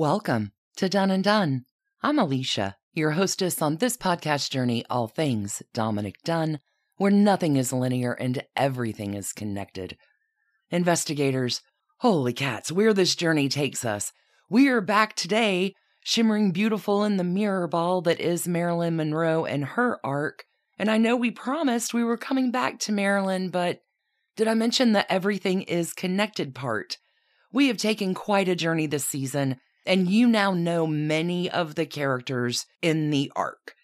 Welcome to Dunne and Done. I'm Alicia, your hostess on this podcast journey, All Things Dominick Dunne, where nothing is linear and everything is connected. Investigators, holy cats, where this journey takes us. We are back today, shimmering beautiful in the mirror ball that is Marilyn Monroe and her arc. And I know we promised we were coming back to Marilyn, but did I mention the everything is connected part? We have taken quite a journey this season, and you now know many of the characters in the arc.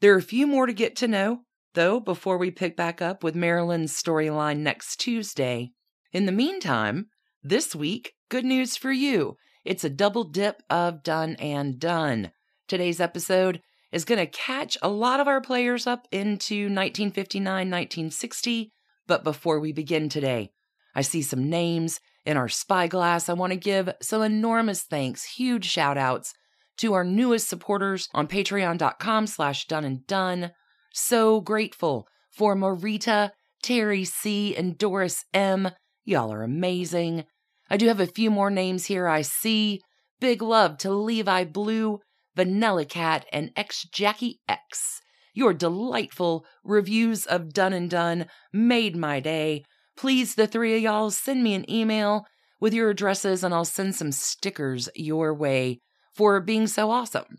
There are a few more to get to know, though, before we pick back up with Marilyn's storyline next Tuesday. In the meantime, this week, good news for you. It's a double dip of Dunne and Done. Today's episode is going to catch a lot of our players up into 1959 1960. But before we begin today, I see some names in our spyglass. I want to give some enormous thanks, huge shout outs to our newest supporters on patreon.com slash done and done. So grateful for Marita, Terry C, and Doris M. Y'all are amazing. I do have a few more names here I see. Big love to Levi Blue, Vanilla Cat, and X Jackie X. Your delightful reviews of Dunne and Done made my day. Please, the three of y'all, send me an email with your addresses and I'll send some stickers your way for being so awesome.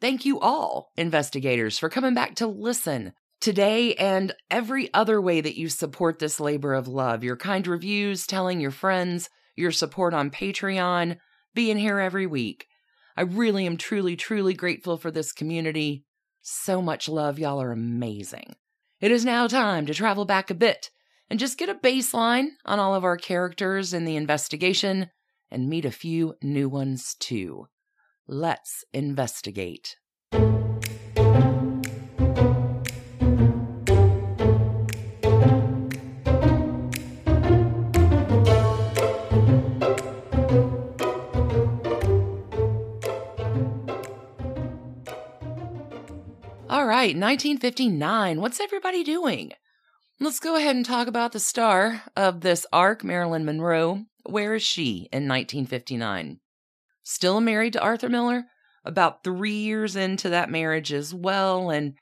Thank you all, investigators, for coming back to listen today and every other way that you support this labor of love. Your kind reviews, telling your friends, your support on Patreon, being here every week. I really am truly, truly grateful for this community. So much love. Y'all are amazing. It is now time to travel back a bit and just get a baseline on all of our characters in the investigation and meet a few new ones too. Let's investigate. All right, 1959. What's everybody doing? Let's go ahead and talk about the star of this arc, Marilyn Monroe. Where is she in 1959? Still married to Arthur Miller? About three years into that marriage as well, and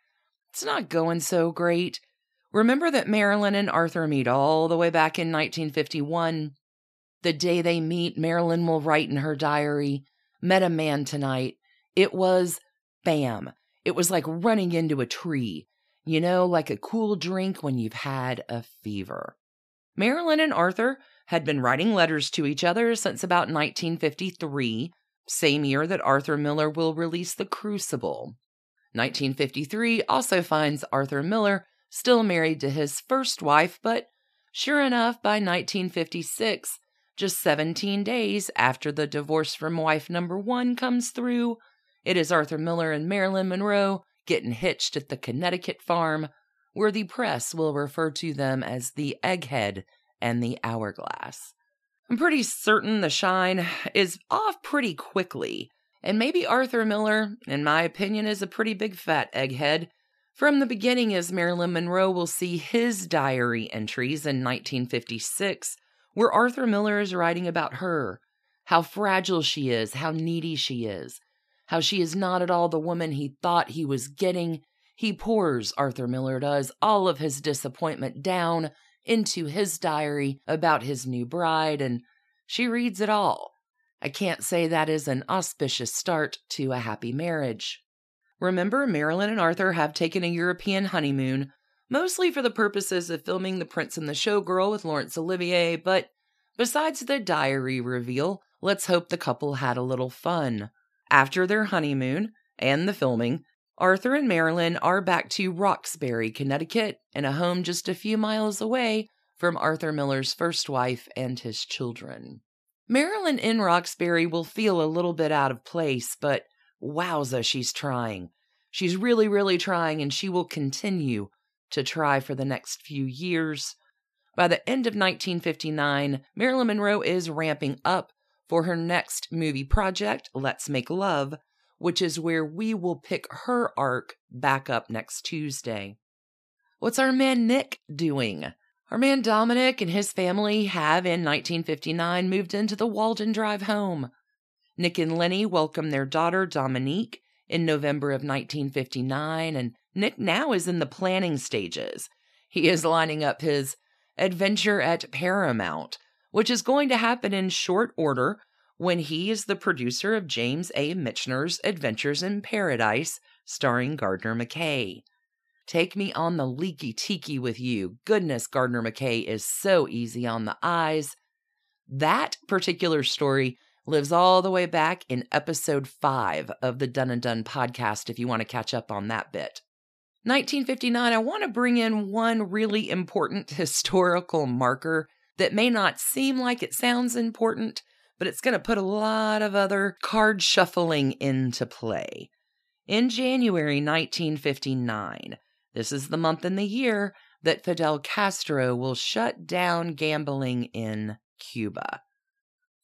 it's not going so great. Remember that Marilyn and Arthur meet all the way back in 1951. The day they meet, Marilyn will write in her diary, Met a man tonight. It was bam. It was like running into a tree. You know, like a cool drink when you've had a fever. Marilyn and Arthur had been writing letters to each other since about 1953, same year that Arthur Miller will release The Crucible. 1953 also finds Arthur Miller still married to his first wife, but sure enough, by 1956, just 17 days after the divorce from wife number one comes through, it is Arthur Miller and Marilyn Monroe getting hitched at the Connecticut farm, where the press will refer to them as the Egghead and the Hourglass. I'm pretty certain the shine is off pretty quickly, and maybe Arthur Miller, in my opinion, is a pretty big fat egghead. From the beginning, as Marilyn Monroe will see his diary entries in 1956, where Arthur Miller is writing about her, how fragile she is, how needy she is, how she is not at all the woman he thought he was getting. He pours, Arthur Miller does, all of his disappointment down into his diary about his new bride, and she reads it all. I can't say that is an auspicious start to a happy marriage. Remember, Marilyn and Arthur have taken a European honeymoon, mostly for the purposes of filming The Prince and the Showgirl with Laurence Olivier, but besides the diary reveal, let's hope the couple had a little fun. After their honeymoon and the filming, Arthur and Marilyn are back to Roxbury, Connecticut, in a home just a few miles away from Arthur Miller's first wife and his children. Marilyn in Roxbury will feel a little bit out of place, but wowza, she's trying. She's really, really trying, and she will continue to try for the next few years. By the end of 1959, Marilyn Monroe is ramping up for her next movie project, Let's Make Love, which is where we will pick her arc back up next Tuesday. What's our man Nick doing? Our man Dominick and his family have, in 1959, moved into the Walden Drive home. Nick and Lenny welcome their daughter, Dominique, in November of 1959, and Nick now is in the planning stages. He is lining up his adventure at Paramount, which is going to happen in short order when he is the producer of James A. Michener's Adventures in Paradise, starring Gardner McKay. Take me on the leaky tiki with you. Goodness, Gardner McKay is so easy on the eyes. That particular story lives all the way back in episode 5 of the Dunne and Done podcast if you want to catch up on that bit. 1959, I want to bring in one really important historical marker that may not seem like it sounds important, but it's going to put a lot of other card shuffling into play. In January 1959, this is the month and the year that Fidel Castro will shut down gambling in Cuba.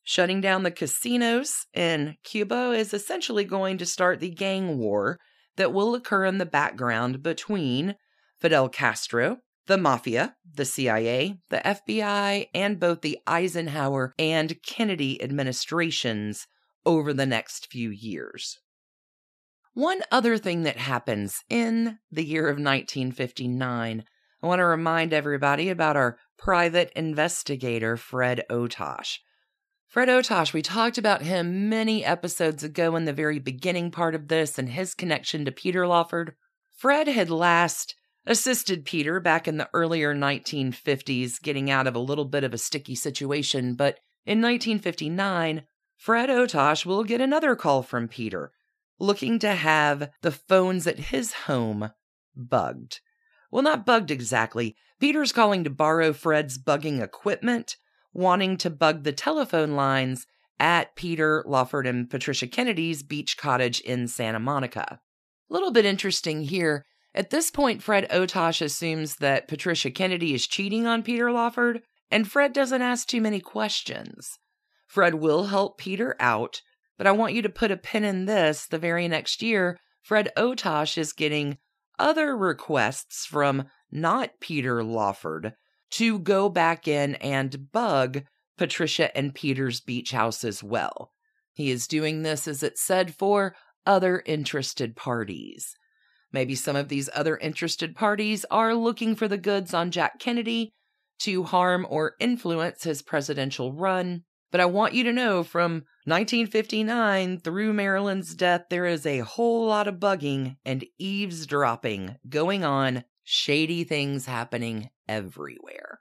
Shutting down the casinos in Cuba is essentially going to start the gang war that will occur in the background between Fidel Castro, the mafia, the CIA, the FBI, and both the Eisenhower and Kennedy administrations over the next few years. One other thing that happens in the year of 1959, I want to remind everybody about our private investigator, Fred Otash. Fred Otash, we talked about him many episodes ago in the very beginning part of this and his connection to Peter Lawford. Fred had last assisted Peter back in the earlier 1950s, getting out of a little bit of a sticky situation, but in 1959, Fred Otash will get another call from Peter, looking to have the phones at his home bugged. Well, not bugged exactly. Peter's calling to borrow Fred's bugging equipment wanting to bug the telephone lines at Peter Lawford and Patricia Kennedy's beach cottage in Santa Monica. A little bit interesting here. At this point, Fred Otash assumes that Patricia Kennedy is cheating on Peter Lawford, and Fred doesn't ask too many questions. Fred will help Peter out, but I want you to put a pin in this. The very next year, Fred Otash is getting other requests from not Peter Lawford to go back in and bug Patricia and Peter's beach house as well. He is doing this, as it said, for other interested parties. Maybe some of these other interested parties are looking for the goods on Jack Kennedy to harm or influence his presidential run. But I want you to know from 1959 through Marilyn's death, there is a whole lot of bugging and eavesdropping going on, shady things happening everywhere.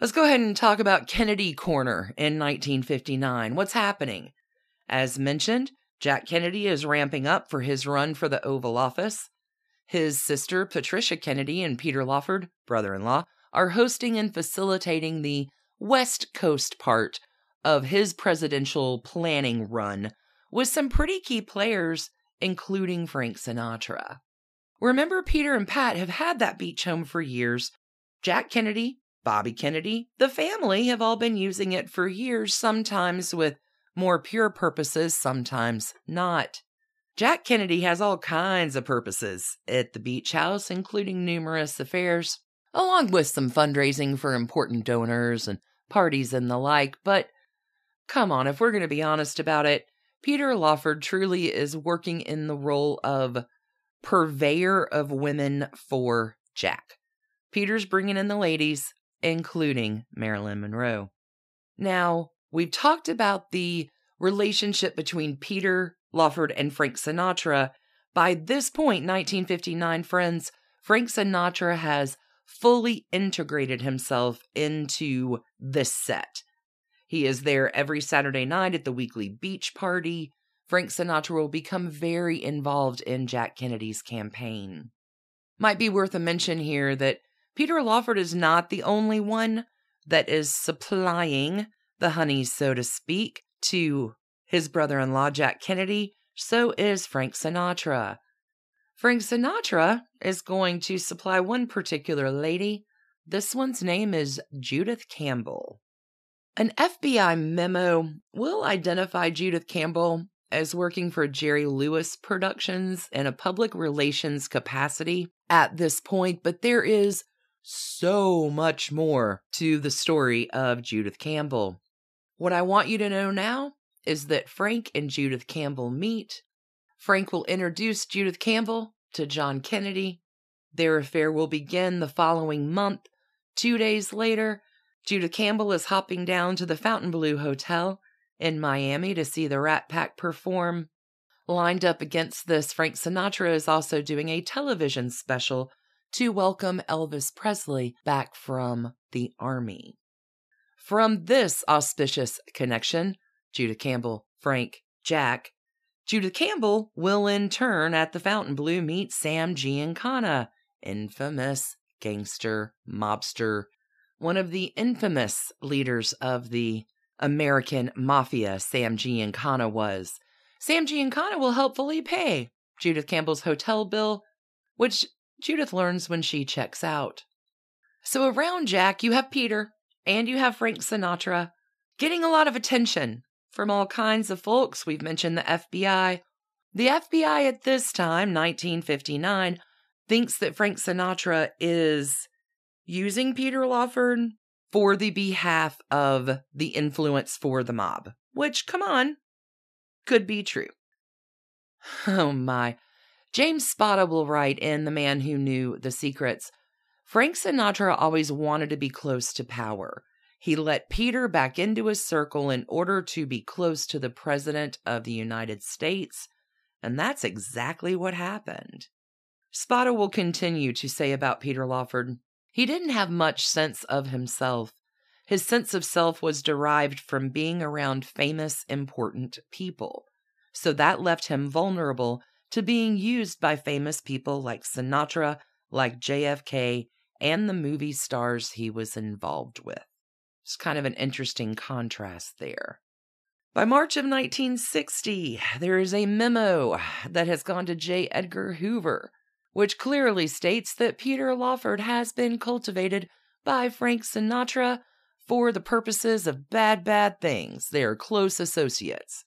Let's go ahead and talk about Kennedy Corner in 1959. What's happening? As mentioned, Jack Kennedy is ramping up for his run for the Oval Office. His sister, Patricia Kennedy, and Peter Lawford, brother in law, are hosting and facilitating the West Coast part of his presidential planning run with some pretty key players, including Frank Sinatra. Remember, Peter and Pat have had that beach home for years. Jack Kennedy, Bobby Kennedy, the family have all been using it for years, sometimes with more pure purposes, sometimes not. Jack Kennedy has all kinds of purposes at the beach house, including numerous affairs, along with some fundraising for important donors and parties and the like. But come on, if we're going to be honest about it, Peter Lawford truly is working in the role of purveyor of women for Jack. Peter's bringing in the ladies, including Marilyn Monroe. Now, we've talked about the relationship between Peter Lawford and Frank Sinatra. By this point, 1959, friends, Frank Sinatra has fully integrated himself into this set. He is there every Saturday night at the weekly beach party. Frank Sinatra will become very involved in Jack Kennedy's campaign. Might be worth a mention here that Peter Lawford is not the only one that is supplying the honey, so to speak, to his brother in law, Jack Kennedy, so is Frank Sinatra. Frank Sinatra is going to supply one particular lady. This one's name is Judith Campbell. An FBI memo will identify Judith Campbell as working for Jerry Lewis Productions in a public relations capacity at this point, but there is so much more to the story of Judith Campbell. What I want you to know now is that Frank and Judith Campbell meet. Frank will introduce Judith Campbell to John Kennedy. Their affair will begin the following month. Two days later, Judith Campbell is hopping down to the Fontainebleau Hotel in Miami to see the Rat Pack perform. Lined up against this, Frank Sinatra is also doing a television special to welcome Elvis Presley back from the Army. From this auspicious connection, Judith Campbell, Frank, Jack, Judith Campbell will in turn at the Fontainebleau meet Sam Giancana, infamous gangster, mobster, one of the infamous leaders of the American mafia, Sam Giancana was. Sam Giancana will helpfully pay Judith Campbell's hotel bill, which Judith learns when she checks out. So around Jack, you have Peter and you have Frank Sinatra getting a lot of attention from all kinds of folks. We've mentioned the FBI. The FBI at this time, 1959, thinks that Frank Sinatra is using Peter Lawford for the behalf of the influence for the mob, which, come on, could be true. Oh my. James Spada will write in The Man Who Knew the Secrets Frank Sinatra always wanted to be close to power. He let Peter back into his circle in order to be close to the President of the United States, and that's exactly what happened. Spada will continue to say about Peter Lawford he didn't have much sense of himself. His sense of self was derived from being around famous, important people. So that left him vulnerable to being used by famous people like Sinatra, like JFK, and the movie stars he was involved with. It's kind of an interesting contrast there. By March of 1960, there is a memo that has gone to J. Edgar Hoover which clearly states that Peter Lawford has been cultivated by Frank Sinatra for the purposes of bad, bad things. They are close associates.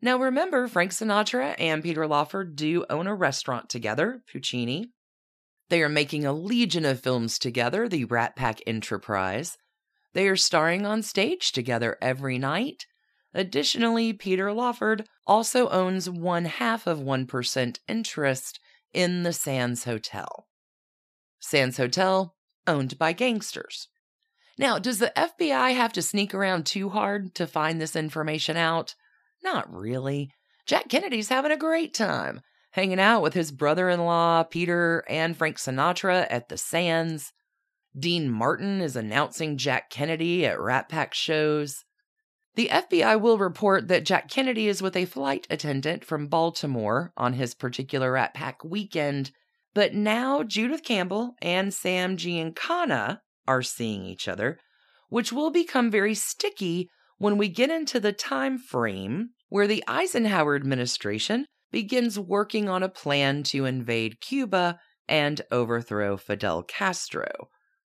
Now remember, Frank Sinatra and Peter Lawford do own a restaurant together, Puccini. They are making a legion of films together, the Rat Pack Enterprise. They are starring on stage together every night. Additionally, Peter Lawford also owns one half of 1% interest in the Sands Hotel. Sands Hotel, owned by gangsters. Now, does the FBI have to sneak around too hard to find this information out? Not really. Jack Kennedy's having a great time hanging out with his brother in law, Peter, and Frank Sinatra at the Sands. Dean Martin is announcing Jack Kennedy at Rat Pack shows. The FBI will report that Jack Kennedy is with a flight attendant from Baltimore on his particular Rat Pack weekend, but now Judith Campbell and Sam Giancana are seeing each other, which will become very sticky when we get into the time frame where the Eisenhower administration begins working on a plan to invade Cuba and overthrow Fidel Castro.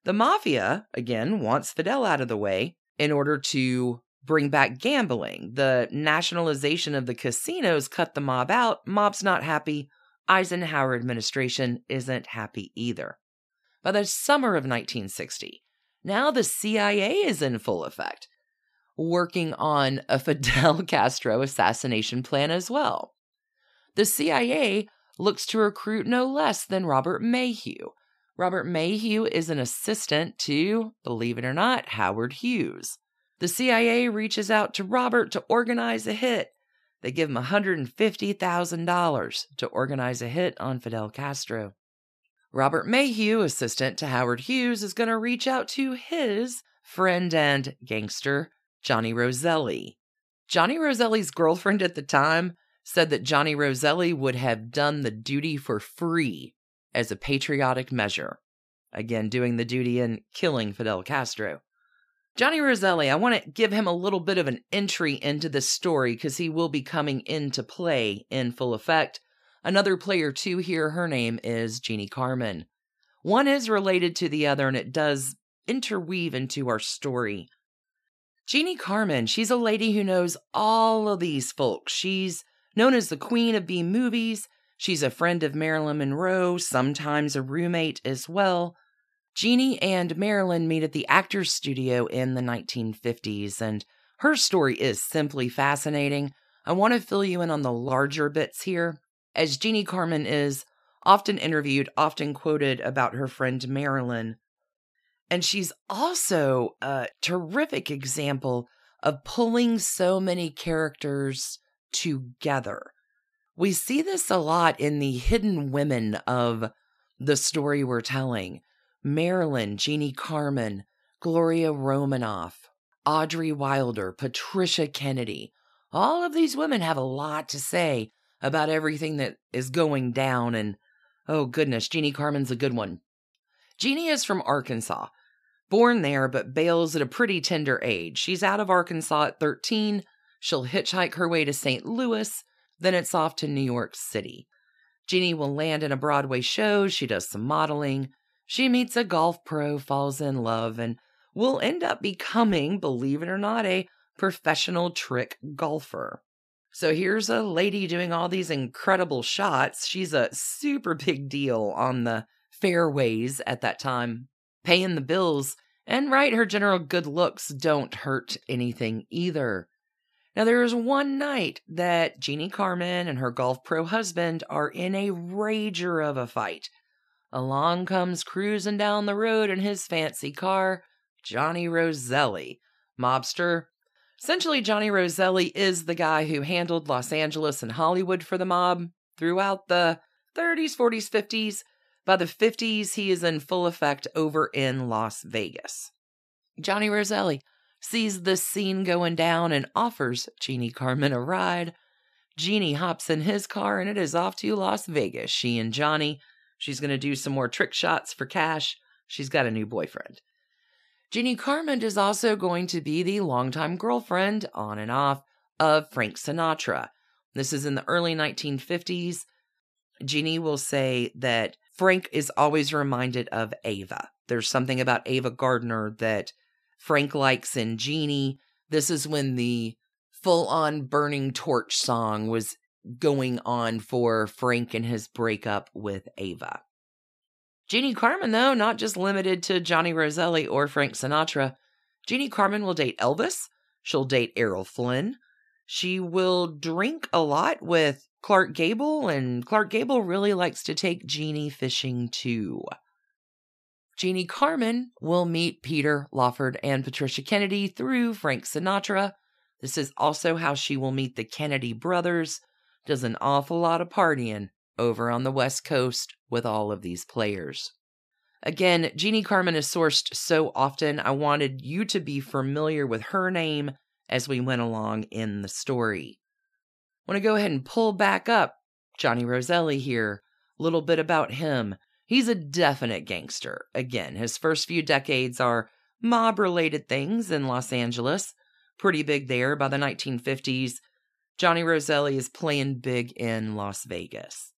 The mafia, again, wants Fidel out of the way in order to bring back gambling. The nationalization of the casinos cut the mob out. Mob's not happy. Eisenhower administration isn't happy either. By the summer of 1960, now the CIA is in full effect, working on a Fidel Castro assassination plan as well. The CIA looks to recruit no less than Robert Maheu. Robert Maheu is an assistant to, believe it or not, Howard Hughes. The CIA reaches out to Robert to organize a hit. They give him $150,000 to organize a hit on Fidel Castro. Robert Maheu, assistant to Howard Hughes, is going to reach out to his friend and gangster, Johnny Roselli. Johnny Roselli's girlfriend at the time said that Johnny Roselli would have done the duty for free as a patriotic measure. Again, doing the duty and killing Fidel Castro. Johnny Roselli, I want to give him a little bit of an entry into this story because he will be coming into play in full effect. Another player, too, here, her name is Jeannie Carmen. One is related to the other, and it does interweave into our story. Jeannie Carmen, she's a lady who knows all of these folks. She's known as the queen of B movies. She's a friend of Marilyn Monroe, sometimes a roommate as well. Jeannie and Marilyn meet at the Actors Studio in the 1950s, and her story is simply fascinating. I want to fill you in on the larger bits here, as Jeannie Carmen is often interviewed, often quoted about her friend Marilyn. And she's also a terrific example of pulling so many characters together. We see this a lot in the hidden women of the story we're telling Marilyn, Jeannie Carmen, Gloria Romanoff, Audrey Wilder, Patricia Kennedy. All of these women have a lot to say about everything that is going down. And oh, goodness, Jeannie Carmen's a good one. Jeannie is from Arkansas, born there, but bails at a pretty tender age. She's out of Arkansas at 13. She'll hitchhike her way to St. Louis, then it's off to New York City. Jeannie will land in a Broadway show. She does some modeling. She meets a golf pro, falls in love, and will end up becoming, believe it or not, a professional trick golfer. So here's a lady doing all these incredible shots. She's a super big deal on the fairways at that time, paying the bills. And right, her general good looks don't hurt anything either. Now, there is one night that Jeannie Carmen and her golf pro husband are in a rager of a fight. Along comes cruising down the road in his fancy car Johnny Roselli, mobster. Essentially, Johnny Roselli is the guy who handled Los Angeles and Hollywood for the mob throughout the 30s, 40s, 50s. By the 50s, he is in full effect over in Las Vegas. Johnny Roselli sees the scene going down and offers Jeannie Carmen a ride. Jeannie hops in his car and it is off to Las Vegas. She and Johnny She's going to do some more trick shots for cash. She's got a new boyfriend. Jeannie Carmen is also going to be the longtime girlfriend, on and off, of Frank Sinatra. This is in the early 1950s. Jeannie will say that Frank is always reminded of Ava. There's something about Ava Gardner that Frank likes in Jeannie. This is when the full on burning torch song was going on for Frank and his breakup with Ava. Jeannie Carmen, though, not just limited to Johnny Roselli or Frank Sinatra. Jeannie Carmen will date Elvis. She'll date Errol Flynn. She will drink a lot with Clark Gable, and Clark Gable really likes to take Jeannie fishing too. Jeannie Carmen will meet Peter Lawford and Patricia Kennedy through Frank Sinatra. This is also how she will meet the Kennedy brothers, does an awful lot of partying over on the West Coast with all of these players. Again, Jeannie Carmen is sourced so often, I wanted you to be familiar with her name as we went along in the story. Want to go ahead and pull back up Johnny Roselli here. A little bit about him. He's a definite gangster. Again, his first few decades are mob related things in Los Angeles. Pretty big there by the 1950s. Johnny Roselli is playing big in Las Vegas.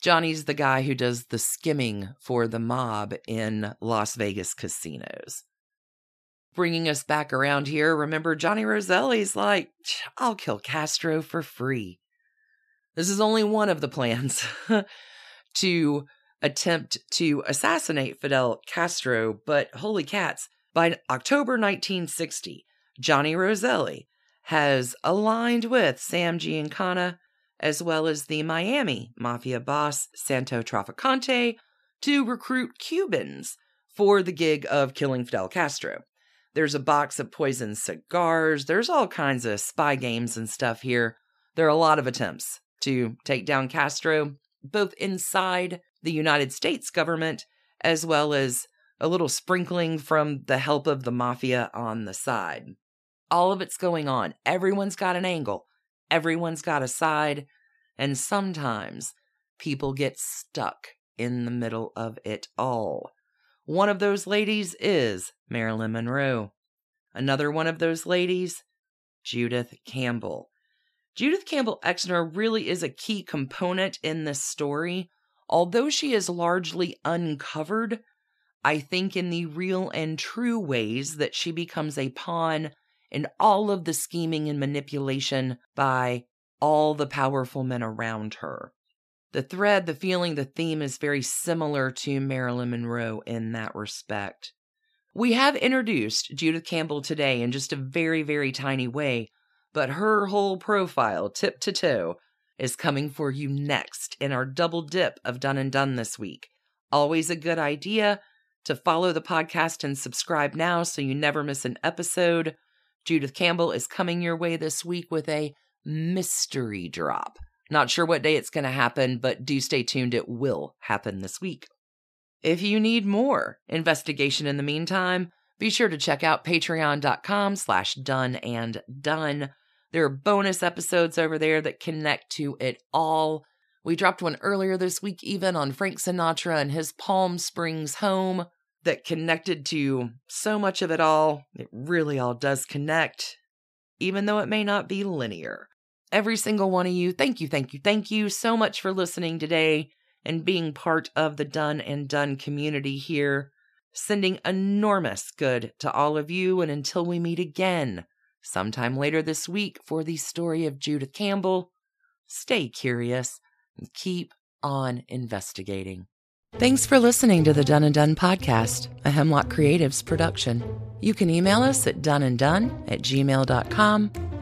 Johnny's the guy who does the skimming for the mob in Las Vegas casinos. Bringing us back around here, remember Johnny Roselli's like, I'll kill Castro for free. This is only one of the plans to attempt to assassinate Fidel Castro, but holy cats, by October 1960, Johnny Roselli has aligned with Sam Giancana as well as the Miami mafia boss Santo Trafficante to recruit Cubans for the gig of killing Fidel Castro. There's a box of poisoned cigars. There's all kinds of spy games and stuff here. There are a lot of attempts to take down Castro, both inside the United States government as well as a little sprinkling from the help of the mafia on the side. All of it's going on. Everyone's got an angle, everyone's got a side, and sometimes people get stuck in the middle of it all. One of those ladies is Marilyn Monroe. Another one of those ladies, Judith Campbell. Judith Campbell Exner really is a key component in this story. Although she is largely uncovered, I think in the real and true ways that she becomes a pawn in all of the scheming and manipulation by all the powerful men around her. The thread, the feeling, the theme is very similar to Marilyn Monroe in that respect. We have introduced Judith Campbell today in just a very, very tiny way, but her whole profile, tip to toe, is coming for you next in our double dip of Dunne and Done this week. Always a good idea to follow the podcast and subscribe now so you never miss an episode. Judith Campbell is coming your way this week with a mystery drop. Not sure what day it's going to happen, but do stay tuned. It will happen this week. If you need more investigation in the meantime, be sure to check out patreon.com slash done and done. There are bonus episodes over there that connect to it all. We dropped one earlier this week, even on Frank Sinatra and his Palm Springs home, that connected to so much of it all. It really all does connect, even though it may not be linear every single one of you. Thank you, thank you, thank you so much for listening today and being part of the Dunne and Done community here. Sending enormous good to all of you. And until we meet again sometime later this week for the story of Judith Campbell, stay curious and keep on investigating. Thanks for listening to the Dunne and Done podcast, a Hemlock Creatives production. You can email us at doneanddone at gmail.com